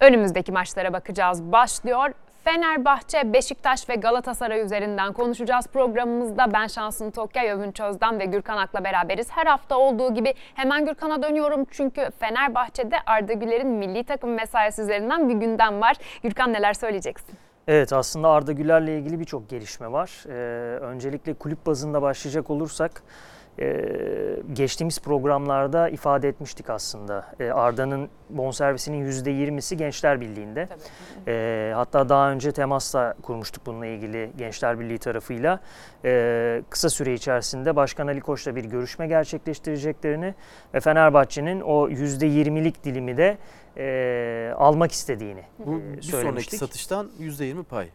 Önümüzdeki maçlara bakacağız. Başlıyor. Fenerbahçe, Beşiktaş ve Galatasaray üzerinden konuşacağız programımızda. Ben Şansın Tokyay, Övünç Özden ve Gürkan Ak'la beraberiz. Her hafta olduğu gibi hemen Gürkan'a dönüyorum çünkü Fenerbahçe'de Arda Güler'in milli takım mesaisi üzerinden bir gündem var. Gürkan neler söyleyeceksin? Evet aslında Arda Güler'le ilgili birçok gelişme var. Ee, öncelikle kulüp bazında başlayacak olursak ee, geçtiğimiz programlarda ifade etmiştik aslında. Ee, Arda'nın bonservisinin %20'si Gençler Birliği'nde. Ee, hatta daha önce temasla kurmuştuk bununla ilgili Gençler Birliği tarafıyla. Ee, kısa süre içerisinde Başkan Ali Koç'la bir görüşme gerçekleştireceklerini ve Fenerbahçe'nin o %20'lik dilimi de e, almak istediğini Bu e, bir söylemiştik. sonraki satıştan %20 pay.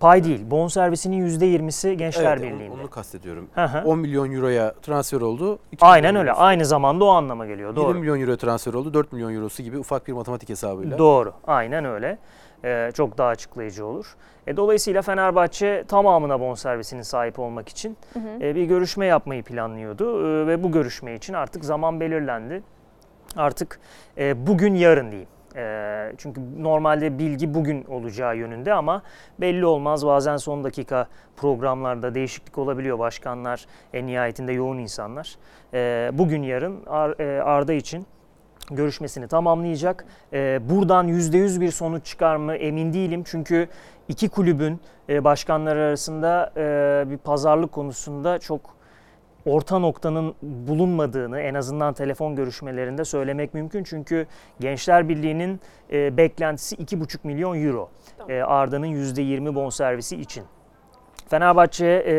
Pay değil, bonservisinin %20'si Gençler evet, Birliği'nde. Onu, onu kastediyorum. Hı hı. 10 milyon euroya transfer oldu. 2 Aynen öyle. eurosu. Aynı zamanda o anlama geliyor. 20 Doğru. milyon euro transfer oldu. 4 milyon eurosu gibi ufak bir matematik hesabıyla. Doğru. Aynen öyle. Ee, çok daha açıklayıcı olur. E, dolayısıyla Fenerbahçe tamamına bonservisinin sahip olmak için e, bir görüşme yapmayı planlıyordu E, ve bu görüşme için artık zaman belirlendi. Artık e, bugün yarın diyeyim. E, çünkü normalde bilgi bugün olacağı yönünde ama belli olmaz. Bazen son dakika programlarda değişiklik olabiliyor. Başkanlar en nihayetinde yoğun insanlar. E, bugün yarın Ar- e, Arda için görüşmesini tamamlayacak. Ee, buradan %100 bir sonuç çıkar mı emin değilim. Çünkü iki kulübün e, başkanları arasında e, bir pazarlık konusunda çok orta noktanın bulunmadığını en azından telefon görüşmelerinde söylemek mümkün. Çünkü Gençler Birliği'nin e, beklentisi 2,5 milyon euro. Tamam. E, Arda'nın %20 bonservisi için. Fenerbahçe e,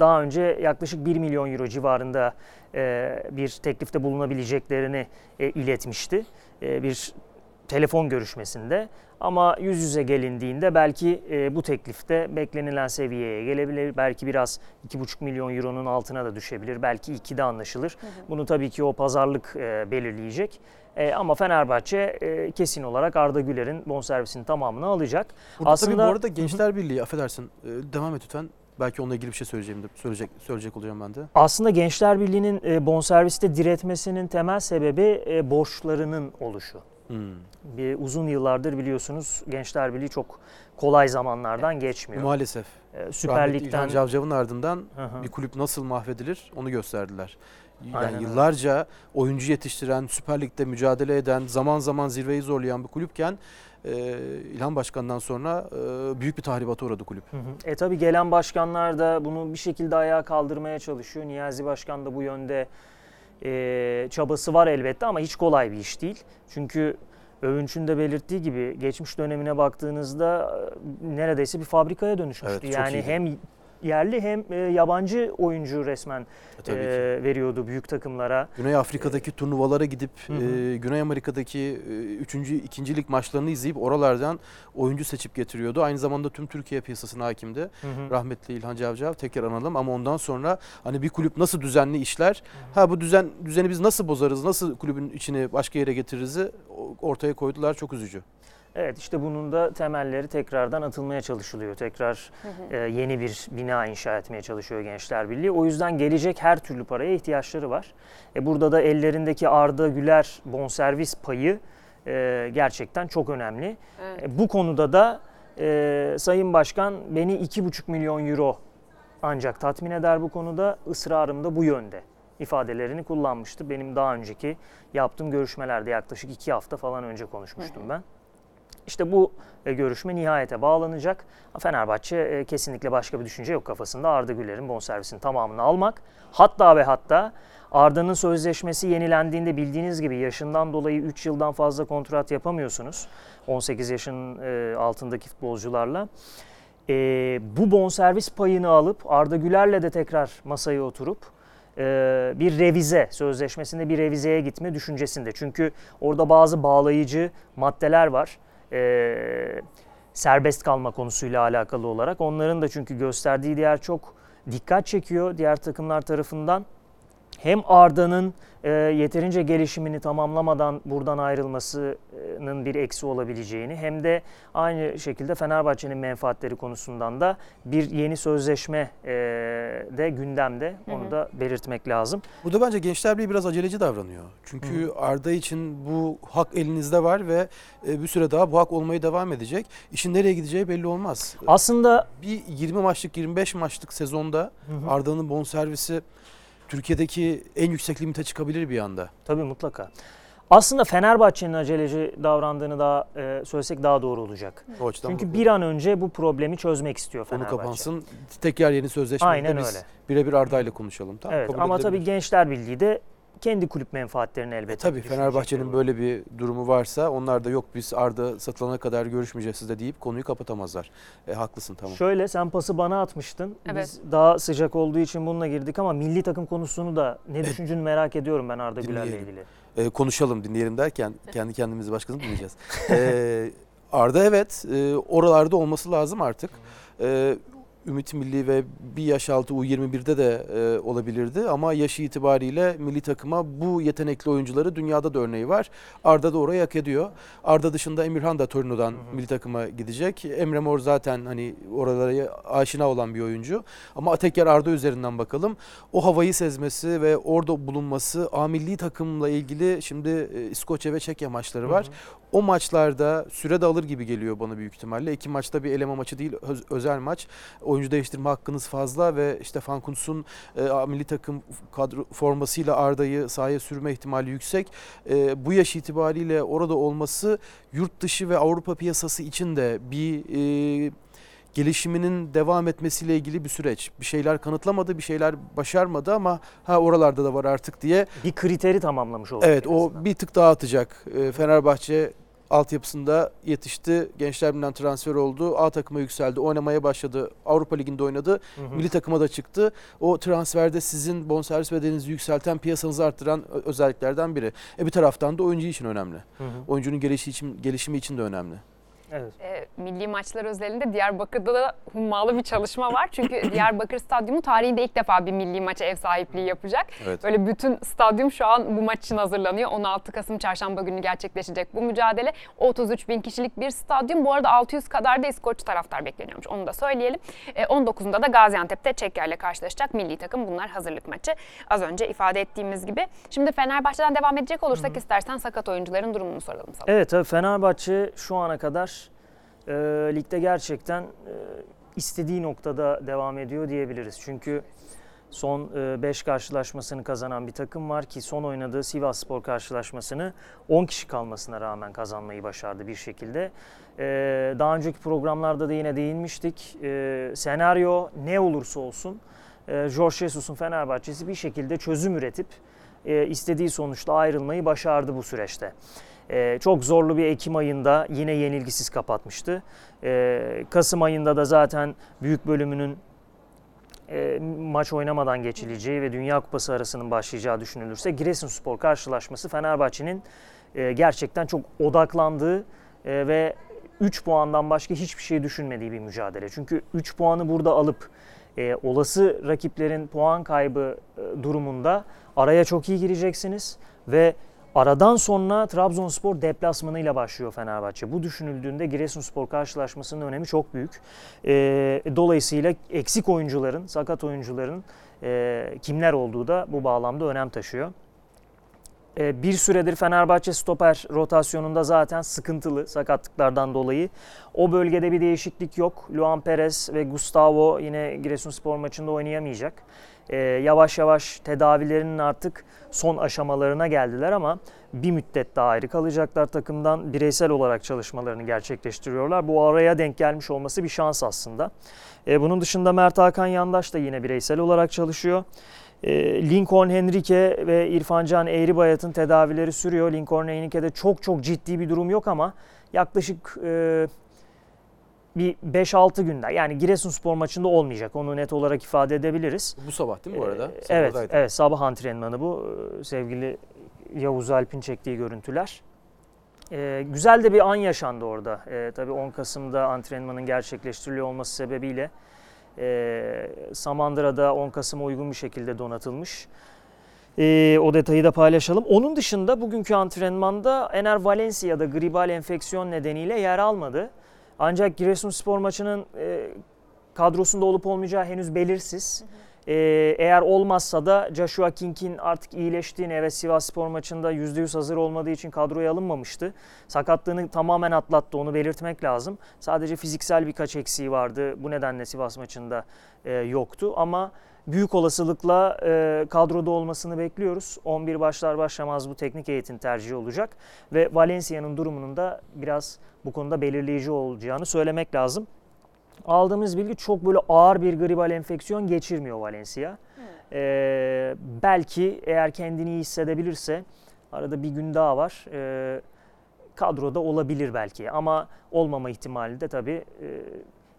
daha önce yaklaşık 1 milyon euro civarında e, bir teklifte bulunabileceklerini e, iletmişti. E, bir telefon görüşmesinde. Ama yüz yüze gelindiğinde belki e, bu teklifte beklenilen seviyeye gelebilir. Belki biraz 2,5 milyon euronun altına da düşebilir. Belki 2'de anlaşılır. Bunu tabii ki o pazarlık e, belirleyecek. E, ama Fenerbahçe e, kesin olarak Arda Güler'in bonservisinin tamamını alacak. Burada Aslında- tabii bu arada Gençler Birliği affedersin e, devam et lütfen. Belki onunla ilgili bir şey söyleyeceğim de, söyleyecek, söyleyecek olacağım ben de. Aslında Gençler Birliği'nin e, bonserviste diretmesinin temel sebebi e, borçlarının oluşu. Hmm. Bir uzun yıllardır biliyorsunuz Gençler Birliği çok kolay zamanlardan geçmiyor. Maalesef. E, Süper Lig'den Cavcav'ın ardından Hı hı. bir kulüp nasıl mahvedilir onu gösterdiler. Yani Aynen yıllarca oyuncu yetiştiren, Süper Lig'de mücadele eden, zaman zaman zirveyi zorlayan bir kulüpken e, İlhan Başkan'dan sonra e, büyük bir tahribata uğradı kulüp. Hı hı. E tabi gelen başkanlar da bunu bir şekilde ayağa kaldırmaya çalışıyor. Niyazi Başkan da bu yönde e, çabası var elbette ama hiç kolay bir iş değil. Çünkü Övünç'ün de belirttiği gibi geçmiş dönemine baktığınızda e, neredeyse bir fabrikaya dönüşmüştü. Evet, yani iyiydi. hem yerli hem e, yabancı oyuncu resmen E, e, veriyordu büyük takımlara. Güney Afrika'daki turnuvalara gidip Hı hı. e, Güney Amerika'daki 3. ikincilik maçlarını izleyip oralardan oyuncu seçip getiriyordu. Aynı zamanda tüm Türkiye piyasasına hakimdi. Hı hı. Rahmetli İlhan Cavcav tekrar analım ama ondan sonra hani bir kulüp nasıl düzenli işler? Ha bu düzen düzeni biz nasıl bozarız? Nasıl kulübün içini başka yere getiririz? ortaya koydular. Çok üzücü. Evet işte bunun da temelleri tekrardan atılmaya çalışılıyor. Tekrar e, yeni bir bina inşa etmeye çalışıyor Gençler Birliği. O yüzden gelecek her türlü paraya ihtiyaçları var. E, burada da ellerindeki Arda Güler bonservis payı e, gerçekten çok önemli. Evet. E, bu konuda da e, Sayın Başkan beni 2,5 milyon euro ancak tatmin eder bu konuda ısrarım da bu yönde ifadelerini kullanmıştı. Benim daha önceki yaptığım görüşmelerde yaklaşık iki hafta falan önce konuşmuştum ben. İşte bu e, görüşme nihayete bağlanacak. Fenerbahçe e, kesinlikle başka bir düşünce yok kafasında. Arda Güler'in bonservisinin tamamını almak. Hatta ve hatta Arda'nın sözleşmesi yenilendiğinde bildiğiniz gibi yaşından dolayı 3 yıldan fazla kontrat yapamıyorsunuz. 18 yaşın e, altındaki futbolcularla. Bu bonservis payını alıp Arda Güler'le de tekrar masaya oturup bir revize, sözleşmesinde bir revizeye gitme düşüncesinde. Çünkü orada bazı bağlayıcı maddeler var. E, serbest kalma konusuyla alakalı olarak. Onların da çünkü gösterdiği değer çok dikkat çekiyor diğer takımlar tarafından. Hem Arda'nın e, yeterince gelişimini tamamlamadan buradan ayrılmasının bir eksi olabileceğini hem de aynı şekilde Fenerbahçe'nin menfaatleri konusundan da bir yeni sözleşme e, de gündemde. Onu Hı hı. da belirtmek lazım. Burada bence Gençler Birliği biraz aceleci davranıyor. Çünkü Arda için bu hak elinizde var ve e, bir süre daha bu hak olmaya devam edecek. İşin nereye gideceği belli olmaz. Aslında Bir 20 maçlık 25 maçlık sezonda Arda'nın bonservisi Türkiye'deki en yüksek limite çıkabilir bir anda. Tabii mutlaka. Aslında Fenerbahçe'nin aceleci davrandığını daha e, söylesek daha doğru olacak. O Çünkü bir an önce bu problemi çözmek istiyor Fenerbahçe. kapansın. Tekrar yeni sözleşmede Aynen biz birebir Arda ile konuşalım. Tamam, Evet ama tabii Gençler Birliği de kendi kulüp menfaatlerini elbette. E tabii Fenerbahçe'nin böyle bir durumu varsa onlar da yok biz Arda satılana kadar görüşmeyeceğiz sizle deyip konuyu kapatamazlar. E, haklısın tamam. Şöyle sen pası bana atmıştın. Evet. Biz daha sıcak olduğu için bununla girdik ama milli takım konusunu da ne düşündüğünü merak ediyorum ben Arda Güler'le ilgili. E, konuşalım dinleyelim derken kendi kendimizi başkasını dinleyeceğiz. E, Arda evet e, oralarda olması lazım artık. E, Ümit Milli ve bir yaş altı U21'de de e, olabilirdi ama yaşı itibariyle milli takıma bu yetenekli oyuncuları dünyada da örneği var. Arda da orayı hak ediyor. Arda dışında Emirhan da Torino'dan milli takıma gidecek. Emre Mor zaten hani oralara aşina olan bir oyuncu. Ama tekrar Arda üzerinden bakalım. O havayı sezmesi ve orada bulunması A milli takımla ilgili şimdi e, İskoçya ve Çekya maçları var. O maçlarda süre de alır gibi geliyor bana büyük ihtimalle. İki maçta bir eleme maçı değil öz- özel maç. Oyuncu değiştirme hakkınız fazla ve işte Fankuntz'un e, milli takım kadro formasıyla Arda'yı sahaya sürme ihtimali yüksek. E, bu yaş itibariyle orada olması yurt dışı ve Avrupa piyasası için de bir e, gelişiminin devam etmesiyle ilgili bir süreç. Bir şeyler kanıtlamadı, bir şeyler başarmadı ama ha oralarda da var artık diye Bir kriteri tamamlamış olacak. Evet o bir tık daha atacak. Ee, Fenerbahçe altyapısında yetişti. Gençler Birliği'nden transfer oldu. A takıma yükseldi. Oynamaya başladı. Avrupa Ligi'nde oynadı. Hı hı. Milli takıma da çıktı. O transferde sizin bonservis bedelinizi yükselten, piyasanızı arttıran özelliklerden biri. E bir taraftan da oyuncu için önemli. Hı hı. Oyuncunun gelişi için, gelişimi için de önemli. Evet. E, milli maçlar özelinde Diyarbakır'da da hummalı bir çalışma var. Çünkü Diyarbakır Stadyumu tarihinde ilk defa bir milli maça ev sahipliği yapacak. Evet. Böyle bütün stadyum şu an bu maç için hazırlanıyor. 16 Kasım çarşamba günü gerçekleşecek bu mücadele. 33 bin kişilik bir stadyum. Bu arada 600 kadar da İskoç taraftar bekleniyormuş. Onu da söyleyelim. E, 19'unda da Gaziantep'te Çekya ile karşılaşacak milli takım. Bunlar hazırlık maçı. Az önce ifade ettiğimiz gibi. Şimdi Fenerbahçe'den devam edecek olursak istersen sakat oyuncuların durumunu soralım sana. Evet tabii Fenerbahçe şu ana kadar e, ligde gerçekten e, istediği noktada devam ediyor diyebiliriz. Çünkü son 5 karşılaşmasını kazanan bir takım var ki son oynadığı Sivas Spor karşılaşmasını 10 kişi kalmasına rağmen kazanmayı başardı bir şekilde. E, daha önceki programlarda da yine değinmiştik. E, senaryo ne olursa olsun e, Jorge Jesus'un Fenerbahçesi bir şekilde çözüm üretip e, istediği sonuçla ayrılmayı başardı bu süreçte. Ee, çok zorlu bir Ekim ayında yine yenilgisiz kapatmıştı. Ee, Kasım ayında da zaten büyük bölümünün e, maç oynamadan geçileceği ve Dünya Kupası arasının başlayacağı düşünülürse Giresunspor karşılaşması Fenerbahçe'nin e, gerçekten çok odaklandığı e, ve 3 puandan başka hiçbir şey düşünmediği bir mücadele. Çünkü 3 puanı burada alıp e, olası rakiplerin puan kaybı e, durumunda araya çok iyi gireceksiniz ve aradan sonra Trabzonspor deplasmanıyla başlıyor Fenerbahçe. Bu düşünüldüğünde Giresunspor karşılaşmasının önemi çok büyük. E, dolayısıyla eksik oyuncuların, sakat oyuncuların e, kimler olduğu da bu bağlamda önem taşıyor. E, bir süredir Fenerbahçe stoper rotasyonunda zaten sıkıntılı sakatlıklardan dolayı. O bölgede bir değişiklik yok. Luan Perez ve Gustavo yine Giresunspor maçında oynayamayacak. E, yavaş yavaş tedavilerinin artık son aşamalarına geldiler ama bir müddet daha ayrı kalacaklar takımdan. Bireysel olarak çalışmalarını gerçekleştiriyorlar. Bu araya denk gelmiş olması bir şans aslında. E, bunun dışında Mert Hakan Yandaş da yine bireysel olarak çalışıyor. E, Lincoln Henrique ve İrfancan Eğribayat'ın tedavileri sürüyor. Lincoln Henrique'de çok çok ciddi bir durum yok ama yaklaşık e, bir 5-6 günde yani Giresunspor maçında olmayacak. Onu net olarak ifade edebiliriz. Bu sabah değil mi bu arada? Ee, evet, evet sabah antrenmanı bu. Ee, Sevgili Yavuz Alp'in çektiği görüntüler. Ee, güzel de bir an yaşandı orada. Ee, tabii 10 Kasım'da antrenmanın gerçekleştiriliyor olması sebebiyle e, Samandıra'da 10 Kasım'a uygun bir şekilde donatılmış. Ee, o detayı da paylaşalım. Onun dışında bugünkü antrenmanda Ener Valencia'da gribal enfeksiyon nedeniyle yer almadı. Ancak Giresunspor maçının e, kadrosunda olup olmayacağı henüz belirsiz. Ee, eğer olmazsa da Joshua King'in artık iyileştiğini ve Sivas Spor maçında %100 hazır olmadığı için kadroya alınmamıştı. Sakatlığını tamamen atlattı onu belirtmek lazım. Sadece fiziksel birkaç eksiği vardı. Bu nedenle Sivas maçında e, yoktu ama büyük olasılıkla e, kadroda olmasını bekliyoruz. 11 başlar başlamaz bu teknik heyetin tercihi olacak ve Valencia'nın durumunun da biraz bu konuda belirleyici olacağını söylemek lazım. Aldığımız bilgi çok böyle ağır bir gribal enfeksiyon geçirmiyor Valencia. Ee, belki eğer kendini iyi hissedebilirse arada bir gün daha var. Ee, kadroda olabilir belki ama olmama ihtimali de tabii e,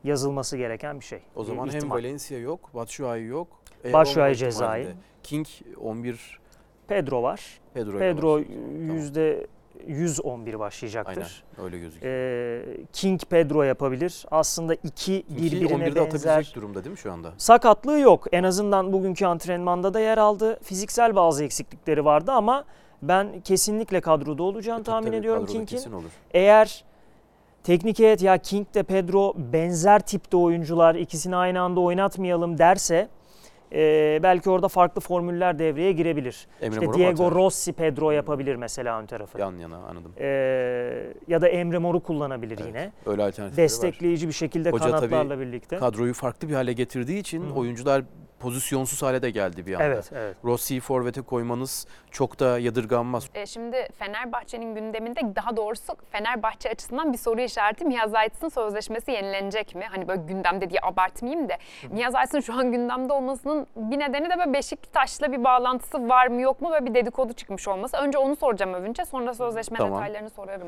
yazılması gereken bir şey. O zaman Bir hem ihtimal. Valencia yok, Batshuayi yok. E, Batshuayi cezai. King 11, Pedro var. Pedro. Pedro başlayacak. Tamam. yüzde 111 başlayacaktır. Aynen öyle gözüküyor. Ee, King Pedro yapabilir. Aslında iki birbirine 11'de atabilecek benzer durumda değil mi şu anda? sakatlığı yok. En azından bugünkü antrenmanda da yer aldı. Fiziksel bazı eksiklikleri vardı ama ben kesinlikle kadroda olacağını E, tahmin tabii, ediyorum King'in. Kesin olur. Eğer teknik heyet ya King de Pedro benzer tipte oyuncular ikisini aynı anda oynatmayalım derse e, belki orada farklı formüller devreye girebilir. Emre İşte Mor'u Diego atar? Rossi Pedro yapabilir mesela ön tarafı. Yan yana anladım. E, ya da Emre Mor'u kullanabilir Evet, yine. Öyle alternatifleri var. Destekleyici bir şekilde Hoca kanatlarla birlikte. Kadroyu farklı bir hale getirdiği için hı. oyuncular pozisyonsuz hale de geldi bir anda. Evet, evet. Rossi'yi forvete koymanız çok da yadırganmaz. E, şimdi Fenerbahçe'nin gündeminde daha doğrusu Fenerbahçe açısından bir soru işareti Mia Zayt'sın sözleşmesi yenilenecek mi? Hani böyle gündemde diye abartmayayım da. Mia Zayt'sın şu an gündemde olmasının bir nedeni de böyle Beşiktaş'la bir bağlantısı var mı yok mu böyle bir dedikodu çıkmış olması. Önce onu soracağım Övünç'e sonra sözleşme Tamam. detaylarını sorarım.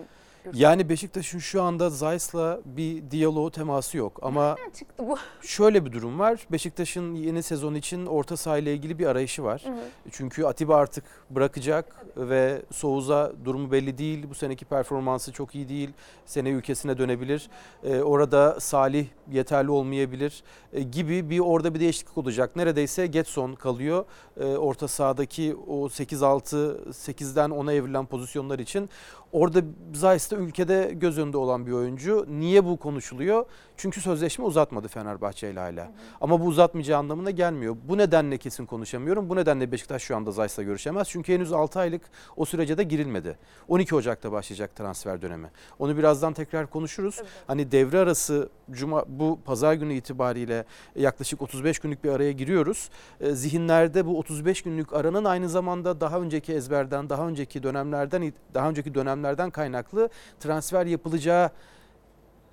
Yani Beşiktaş'ın şu anda Zayt'la bir diyaloğu teması yok ama Nereden çıktı bu? şöyle bir durum var. Beşiktaş'ın yeni sezon için orta sahayla ilgili bir arayışı var. Hı hı. Çünkü Atiba artık bırakacak ve Souza durumu belli değil. Bu seneki performansı çok iyi değil. Sene ülkesine dönebilir. Ee, orada Salih yeterli olmayabilir e, gibi bir orada bir değişiklik olacak. Neredeyse Getson kalıyor. Ee, orta sahadaki o 8-6 8'den 10'a evrilen pozisyonlar için. Orada Zayis de ülkede göz önünde olan bir oyuncu. Niye bu konuşuluyor? Çünkü sözleşme uzatmadı Fenerbahçe ile hala. Ama bu uzatmayacağı anlamına gelmiyor. Bu nedenle kesin konuşamıyorum. Bu nedenle Beşiktaş şu anda Zayis'la görüşemez. Çünkü henüz 6 aylık o sürece de girilmedi. 12 Ocak'ta başlayacak transfer dönemi. Onu birazdan tekrar konuşuruz. Tabii. Hani devre arası cuma bu pazar günü itibariyle yaklaşık 35 günlük bir araya giriyoruz. E, zihinlerde bu 35 günlük aranın aynı zamanda daha önceki ezberden, daha önceki dönemlerden daha önceki dönemlerden kaynaklı transfer yapılacağı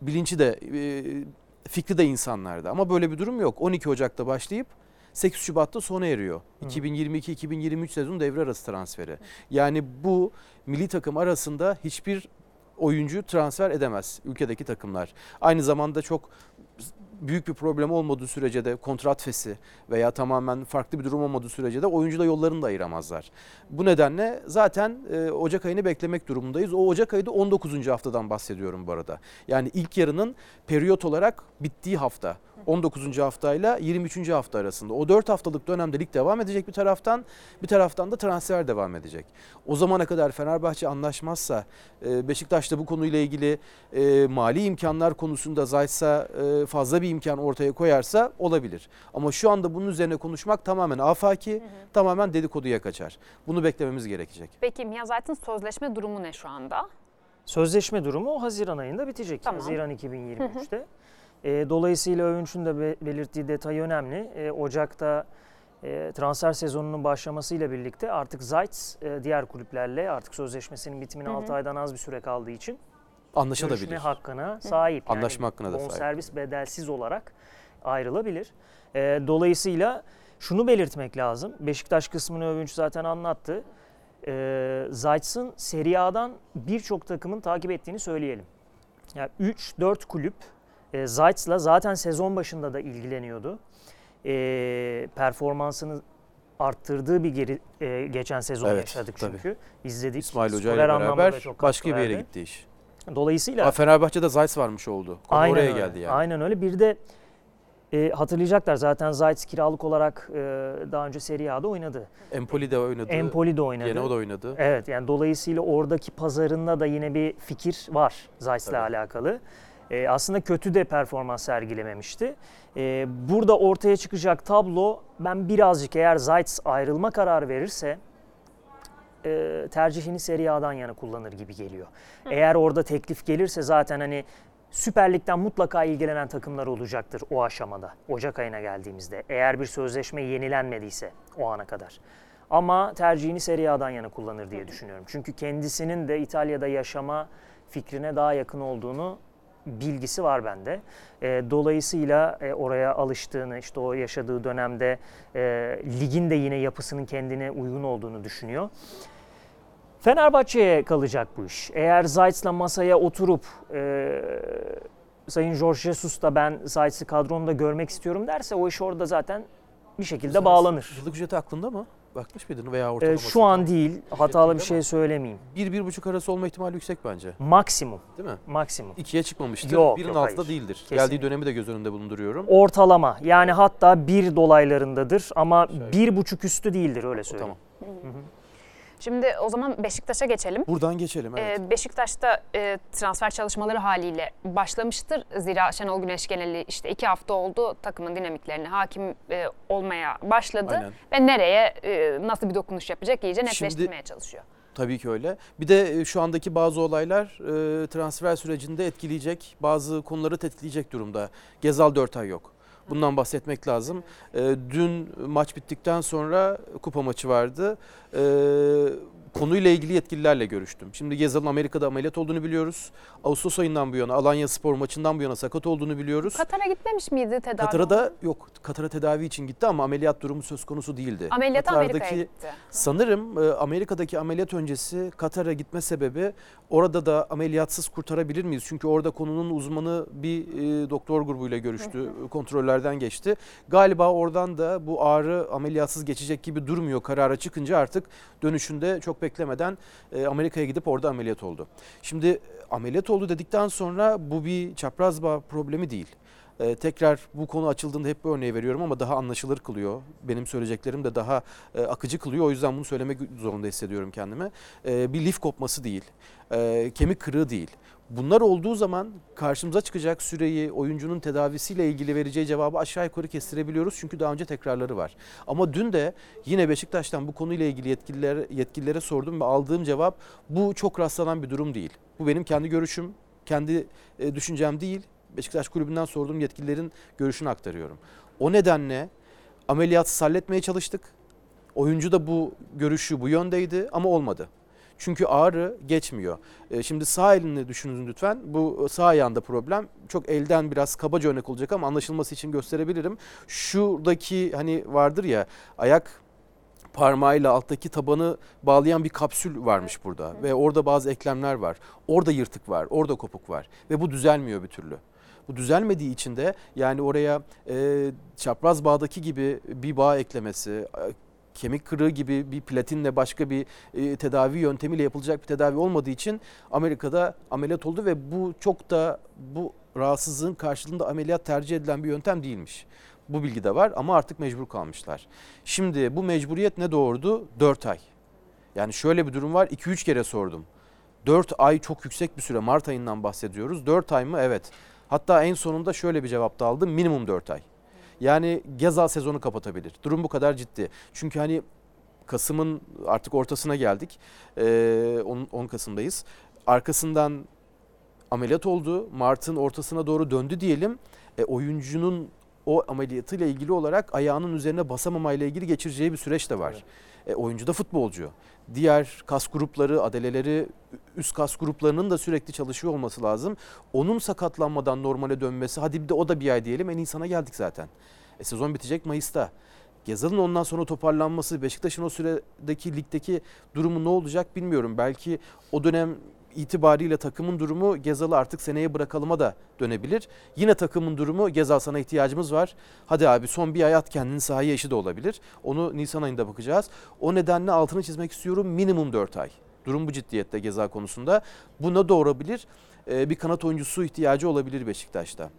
bilinci de e, fikri de insanlarda. Ama böyle bir durum yok. 12 Ocak'ta başlayıp 8 Şubat'ta sona eriyor. 2022-2023 sezon devre arası transferi. Yani bu milli takım arasında hiçbir oyuncu transfer edemez ülkedeki takımlar. Aynı zamanda çok büyük bir problem olmadığı sürece de kontrat fesi veya tamamen farklı bir durum olmadığı sürece de oyuncuda yollarını da ayıramazlar. Bu nedenle zaten e, Ocak ayını beklemek durumundayız. O Ocak ayı da 19. haftadan bahsediyorum bu arada. Yani ilk yarının periyot olarak bittiği hafta. 19. haftayla 23. hafta arasında. O 4 haftalık dönemde lig devam edecek bir taraftan, bir taraftan da transfer devam edecek. O zamana kadar Fenerbahçe anlaşmazsa, e, Beşiktaş da bu konuyla ilgili e, mali imkanlar konusunda Zayt'sa e, fazla bir imkan ortaya koyarsa olabilir. Ama şu anda bunun üzerine konuşmak tamamen afaki, tamamen dedikoduya kaçar. Bunu beklememiz gerekecek. Peki Mia Zayt'ın sözleşme durumu ne şu anda? Sözleşme durumu Haziran ayında bitecek. Tamam. Haziran 2023'te. E, dolayısıyla Övünç'ün de be- belirttiği detay önemli. E, Ocak'ta e, transfer sezonunun başlamasıyla birlikte artık Zayt e, diğer kulüplerle artık sözleşmesinin bitimine Hı hı. 6 aydan az bir süre kaldığı için görüşme Anlaşılabilir. hakkına sahip. Anlaşma hakkına da sahip. Bonservis bedelsiz olarak ayrılabilir. E, dolayısıyla şunu belirtmek lazım. Beşiktaş kısmını Övünç zaten anlattı. E, Zayt'sın Serie A'dan birçok takımın takip ettiğini söyleyelim. Yani 3-4 kulüp e, Zayt'sla zaten sezon başında da ilgileniyordu. E, performansını arttırdığı bir geri, e, geçen sezon Evet, yaşadık tabii. çünkü. İzledik. İsmail Hoca ile beraber başka bir yere verdi. gitti iş. Dolayısıyla Aa, Fenerbahçe'de Zayt varmış oldu. Konu Aynen oraya öyle. geldi yani. Aynen öyle. Bir de E, hatırlayacaklar zaten Zayt kiralık olarak e, daha önce Serie A'da oynadı. Empoli de oynadı. Empoli de oynadı. Gene o da oynadı. Evet yani dolayısıyla oradaki pazarında da yine bir fikir var Zayt'le Tabii. alakalı. E, aslında kötü de performans sergilememişti. E, burada ortaya çıkacak tablo ben birazcık eğer Zayt ayrılma kararı verirse e, tercihini Serie A'dan yana kullanır gibi geliyor. Eğer orada teklif gelirse zaten hani Süper Lig'den mutlaka ilgilenen takımlar olacaktır o aşamada. Ocak ayına geldiğimizde. Eğer bir sözleşme yenilenmediyse o ana kadar. Ama tercihini Serie A'dan yana kullanır diye düşünüyorum. Çünkü kendisinin de İtalya'da yaşama fikrine daha yakın olduğunu bilgisi var bende. E, dolayısıyla e, oraya alıştığını, işte o yaşadığı dönemde e, ligin de yine yapısının kendine uygun olduğunu düşünüyor. Fenerbahçe'ye kalacak bu iş. Eğer Zayt'la masaya oturup e, Sayın Jorge Jesus da ben Zayt'sı kadromda görmek istiyorum derse o iş orada zaten bir şekilde bağlanır. Yıllık ücreti aklında mı? Bakmış mıydın veya E, ortalaması? şu an değil, hatalı bir şey söylemeyeyim. 1-1,5 arası olma ihtimali yüksek bence. Maksimum, Değil mi? maksimum. İkiye çıkmamıştır. Yok, Birin yok, altında hayır. değildir. Kesinlikle. Geldiği dönemi de göz önünde bulunduruyorum. Ortalama yani hatta bir dolaylarındadır ama Şöyle. bir buçuk üstü değildir öyle O söyleyeyim. tamam. Şimdi o zaman Beşiktaş'a geçelim. Buradan geçelim. Evet. Ee, Beşiktaş'ta e, transfer çalışmaları haliyle başlamıştır. Zira Şenol Güneş geneli işte iki hafta oldu takımın dinamiklerine hakim e, olmaya başladı. Aynen. Ve nereye e, nasıl bir dokunuş yapacak iyice Şimdi- netleştirmeye çalışıyor. Tabii ki öyle. Bir de e, şu andaki bazı olaylar e, transfer sürecinde etkileyecek, bazı konuları tetkileyecek durumda. Gezal 4 ay yok. Bundan bahsetmek lazım. E, dün maç bittikten sonra kupa maçı vardı. Konuyla ilgili yetkililerle görüştüm. Şimdi Gezal'ın Amerika'da ameliyat olduğunu biliyoruz. Ağustos ayından bu yana Alanya Spor maçından bu yana sakat olduğunu biliyoruz. Katar'a gitmemiş miydi tedavi? Katar'a da yok. Katar'a tedavi için gitti ama ameliyat durumu söz konusu değildi. Amerika'ya Katar'daki- gitti. Sanırım e, Amerika'daki ameliyat öncesi Katar'a gitme sebebi orada da ameliyatsız kurtarabilir miyiz? Çünkü orada konunun uzmanı bir e, doktor grubuyla görüştü, kontrollerden geçti. Galiba oradan da bu ağrı ameliyatsız geçecek gibi durmuyor karara çıkınca artık dönüşünde çok beklemeden e, Amerika'ya gidip orada ameliyat oldu. Şimdi e, ameliyat oldu dedikten sonra bu bir çapraz bağ problemi değil. Ee, tekrar bu konu açıldığında hep bu örneği veriyorum ama daha anlaşılır kılıyor. Benim söyleyeceklerim de daha e, akıcı kılıyor. O yüzden bunu söylemek zorunda hissediyorum kendime. Ee, bir lif kopması değil, e, kemik kırığı değil. Bunlar olduğu zaman karşımıza çıkacak süreyi, oyuncunun tedavisiyle ilgili vereceği cevabı aşağı yukarı kestirebiliyoruz. Çünkü daha önce tekrarları var. Ama dün de yine Beşiktaş'tan bu konuyla ilgili yetkililere, yetkililere sordum ve aldığım cevap bu çok rastlanan bir durum değil. Bu benim kendi görüşüm, kendi e, düşüncem değil. Beşiktaş kulübünden sorduğum yetkililerin görüşünü aktarıyorum. O nedenle ameliyatı halletmeye çalıştık. Oyuncu da bu görüşü bu yöndeydi ama olmadı. Çünkü ağrı geçmiyor. E, Şimdi sağ elini düşünün lütfen. Bu sağ ayağında problem. Çok elden biraz kabaca örnek olacak ama anlaşılması için gösterebilirim. Şuradaki hani vardır ya ayak parmağıyla alttaki tabanı bağlayan bir kapsül varmış burada ve orada bazı eklemler var. Orada yırtık var, orada kopuk var ve bu düzelmiyor bir türlü. Bu düzelmediği için de yani oraya e, çapraz bağdaki gibi bir bağ eklemesi, kemik kırığı gibi bir platinle başka bir e, tedavi yöntemiyle yapılacak bir tedavi olmadığı için Amerika'da ameliyat oldu ve bu çok da bu rahatsızlığın karşılığında ameliyat tercih edilen bir yöntem değilmiş. Bu bilgi de var ama artık mecbur kalmışlar. Şimdi bu mecburiyet ne doğurdu? 4 ay. Yani şöyle bir durum var 2-3 kere sordum. 4 ay çok yüksek bir süre Mart ayından bahsediyoruz. 4 ay mı? Evet. Hatta en sonunda şöyle bir cevap da aldım. Minimum 4 ay. Yani Gezal sezonu kapatabilir. Durum bu kadar ciddi. Çünkü hani Kasım'ın artık ortasına geldik. Ee, 10, 10 Kasım'dayız. Arkasından ameliyat oldu. Mart'ın ortasına doğru döndü diyelim. E, oyuncunun o ameliyatıyla ilgili olarak ayağının üzerine basamamayla ilgili geçireceği bir süreç de var. Evet. E, oyuncu da futbolcu. Diğer kas grupları, adeleleri, üst kas gruplarının da sürekli çalışıyor olması lazım. Onun sakatlanmadan normale dönmesi, hadi bir de o da bir ay diyelim en iyi sana geldik zaten. E, sezon bitecek Mayıs'ta. Gezal'ın ondan sonra toparlanması, Beşiktaş'ın o süredeki ligdeki durumu ne olacak bilmiyorum. Belki o dönem itibariyle takımın durumu Gezal'ı artık seneye bırakalıma da dönebilir. Yine takımın durumu Gezal sana ihtiyacımız var. Hadi abi son bir ay at kendini sahaya işi de olabilir. Onu Nisan ayında bakacağız. O nedenle altını çizmek istiyorum minimum 4 ay. Durum bu ciddiyette Gezal konusunda. Buna doğurabilir. Ee, bir kanat oyuncusu ihtiyacı olabilir Beşiktaş'ta.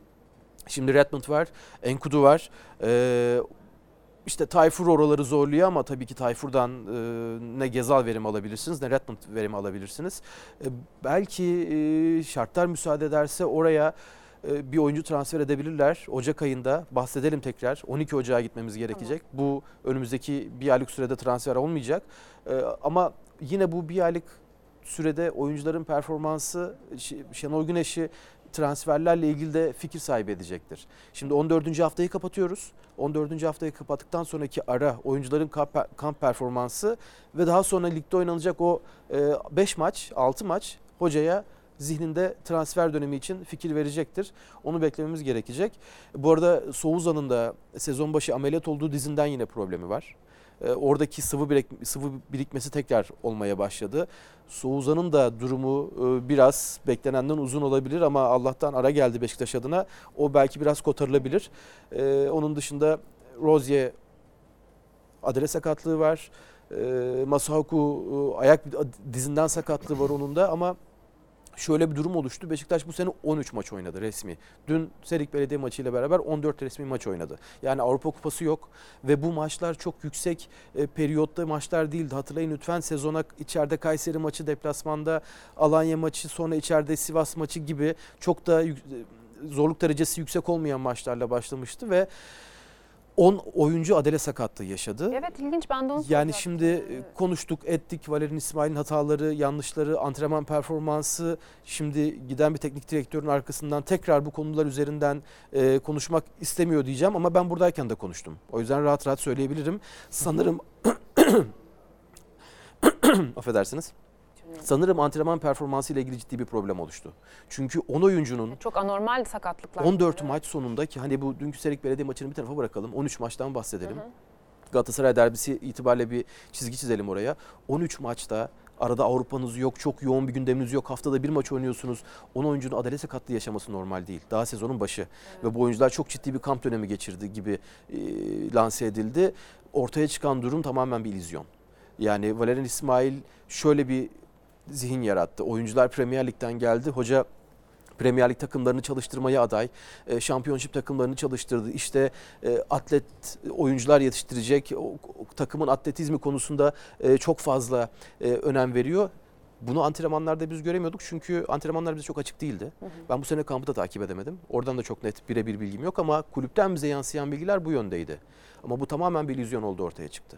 Şimdi Redmond var, Enkudu var. Ee, işte Tayfur oraları zorluyor ama tabii ki Tayfur'dan e, ne Gezal verim alabilirsiniz ne Redmond verim alabilirsiniz. E, belki e, şartlar müsaade ederse oraya e, bir oyuncu transfer edebilirler. Ocak ayında bahsedelim tekrar. 12 Ocağa gitmemiz gerekecek. Bu önümüzdeki bir aylık sürede transfer olmayacak. E, ama yine bu bir aylık sürede oyuncuların performansı Şenol Güneş'i transferlerle ilgili de fikir sahibi edecektir. Şimdi 14. haftayı kapatıyoruz. 14. haftayı kapattıktan sonraki ara oyuncuların kamp, performansı ve daha sonra ligde oynanacak o 5 maç, 6 maç hocaya zihninde transfer dönemi için fikir verecektir. Onu beklememiz gerekecek. Bu arada Souza'nın da sezon başı ameliyat olduğu dizinden yine problemi var. E, oradaki sıvı birik, sıvı birikmesi tekrar olmaya başladı. Souza'nın da durumu e, biraz beklenenden uzun olabilir ama Allah'tan ara geldi Beşiktaş adına. O belki biraz kotarılabilir. E, onun dışında Rozier adele sakatlığı var. E, Masuaku e, ayak dizinden sakatlığı var onun da ama şöyle bir durum oluştu. Beşiktaş bu sene 13 maç oynadı resmi. Dün Serik Belediye maçıyla beraber 14 resmi maç oynadı. Yani Avrupa Kupası yok ve bu maçlar çok yüksek e, periyotta maçlar değildi. Hatırlayın lütfen sezona içeride Kayseri maçı, deplasmanda Alanya maçı, sonra içeride Sivas maçı gibi çok da yük- zorluk derecesi yüksek olmayan maçlarla başlamıştı ve 10 oyuncu adele sakatlığı yaşadı. Evet ilginç ben de onu Yani soracaktım. şimdi e, konuştuk, ettik. Valerian İsmail'in hataları, yanlışları, antrenman performansı. Şimdi giden bir teknik direktörün arkasından tekrar bu konular üzerinden e, konuşmak istemiyor diyeceğim ama ben buradayken de konuştum. O yüzden rahat rahat söyleyebilirim. Sanırım affedersiniz. Sanırım antrenman performansı ile ilgili ciddi bir problem oluştu. Çünkü 10 oyuncunun Çok anormal sakatlıklar. 14 Evet. maç sonunda ki hani bu dünkü Serik Belediye maçını bir tarafa bırakalım. 13 maçtan bahsedelim. Galatasaray derbisi itibariyle bir çizgi çizelim oraya. 13 maçta arada Avrupa'nız yok, çok yoğun bir gündeminiz yok. Haftada bir maç oynuyorsunuz. 10 oyuncunun adale sakatlığı yaşaması normal değil. Daha sezonun başı. Ve bu oyuncular çok ciddi bir kamp dönemi geçirdi gibi e, lanse edildi. Ortaya çıkan durum tamamen bir illüzyon. Yani Valerian İsmail şöyle bir zihin yarattı. Oyuncular Premier Lig'den geldi. Hoca Premier Lig takımlarını çalıştırmaya aday. E, şampiyonşip takımlarını çalıştırdı. İşte e, atlet oyuncular yetiştirecek. O, o takımın atletizmi konusunda e, çok fazla e, önem veriyor. Bunu antrenmanlarda biz göremiyorduk çünkü antrenmanlar bize çok açık değildi. Ben bu sene kampı da takip edemedim. Oradan da çok net birebir bilgim yok ama kulüpten bize yansıyan bilgiler bu yöndeydi. Ama bu tamamen bir illüzyon oldu ortaya çıktı.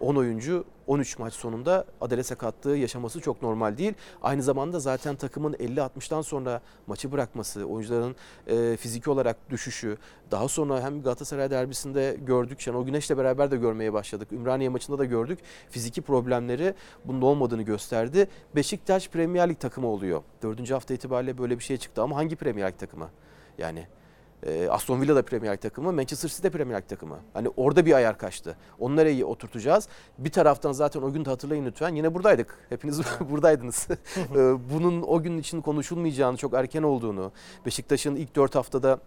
10 oyuncu 13 maç sonunda adele sakatlığı yaşaması çok normal değil. Aynı zamanda zaten takımın 50-60'tan sonra maçı bırakması, oyuncuların e, fiziki olarak düşüşü, daha sonra hem Galatasaray derbisinde gördük, Şenol Güneş'le beraber de görmeye başladık. Ümraniye maçında da gördük. Fiziki problemleri bunun olmadığını gösterdi. Beşiktaş Premier Lig takımı oluyor. Dördüncü hafta itibariyle böyle bir şey çıktı ama hangi Premier Lig takımı? Yani e, Aston Villa da Premier Lig takımı, Manchester City de Premier Lig takımı. Hani orada bir ayar kaçtı. Onları iyi oturtacağız. Bir taraftan zaten o gün de hatırlayın lütfen yine buradaydık. Hepiniz buradaydınız. E, Bunun o gün için konuşulmayacağını, çok erken olduğunu, Beşiktaş'ın ilk 4 haftada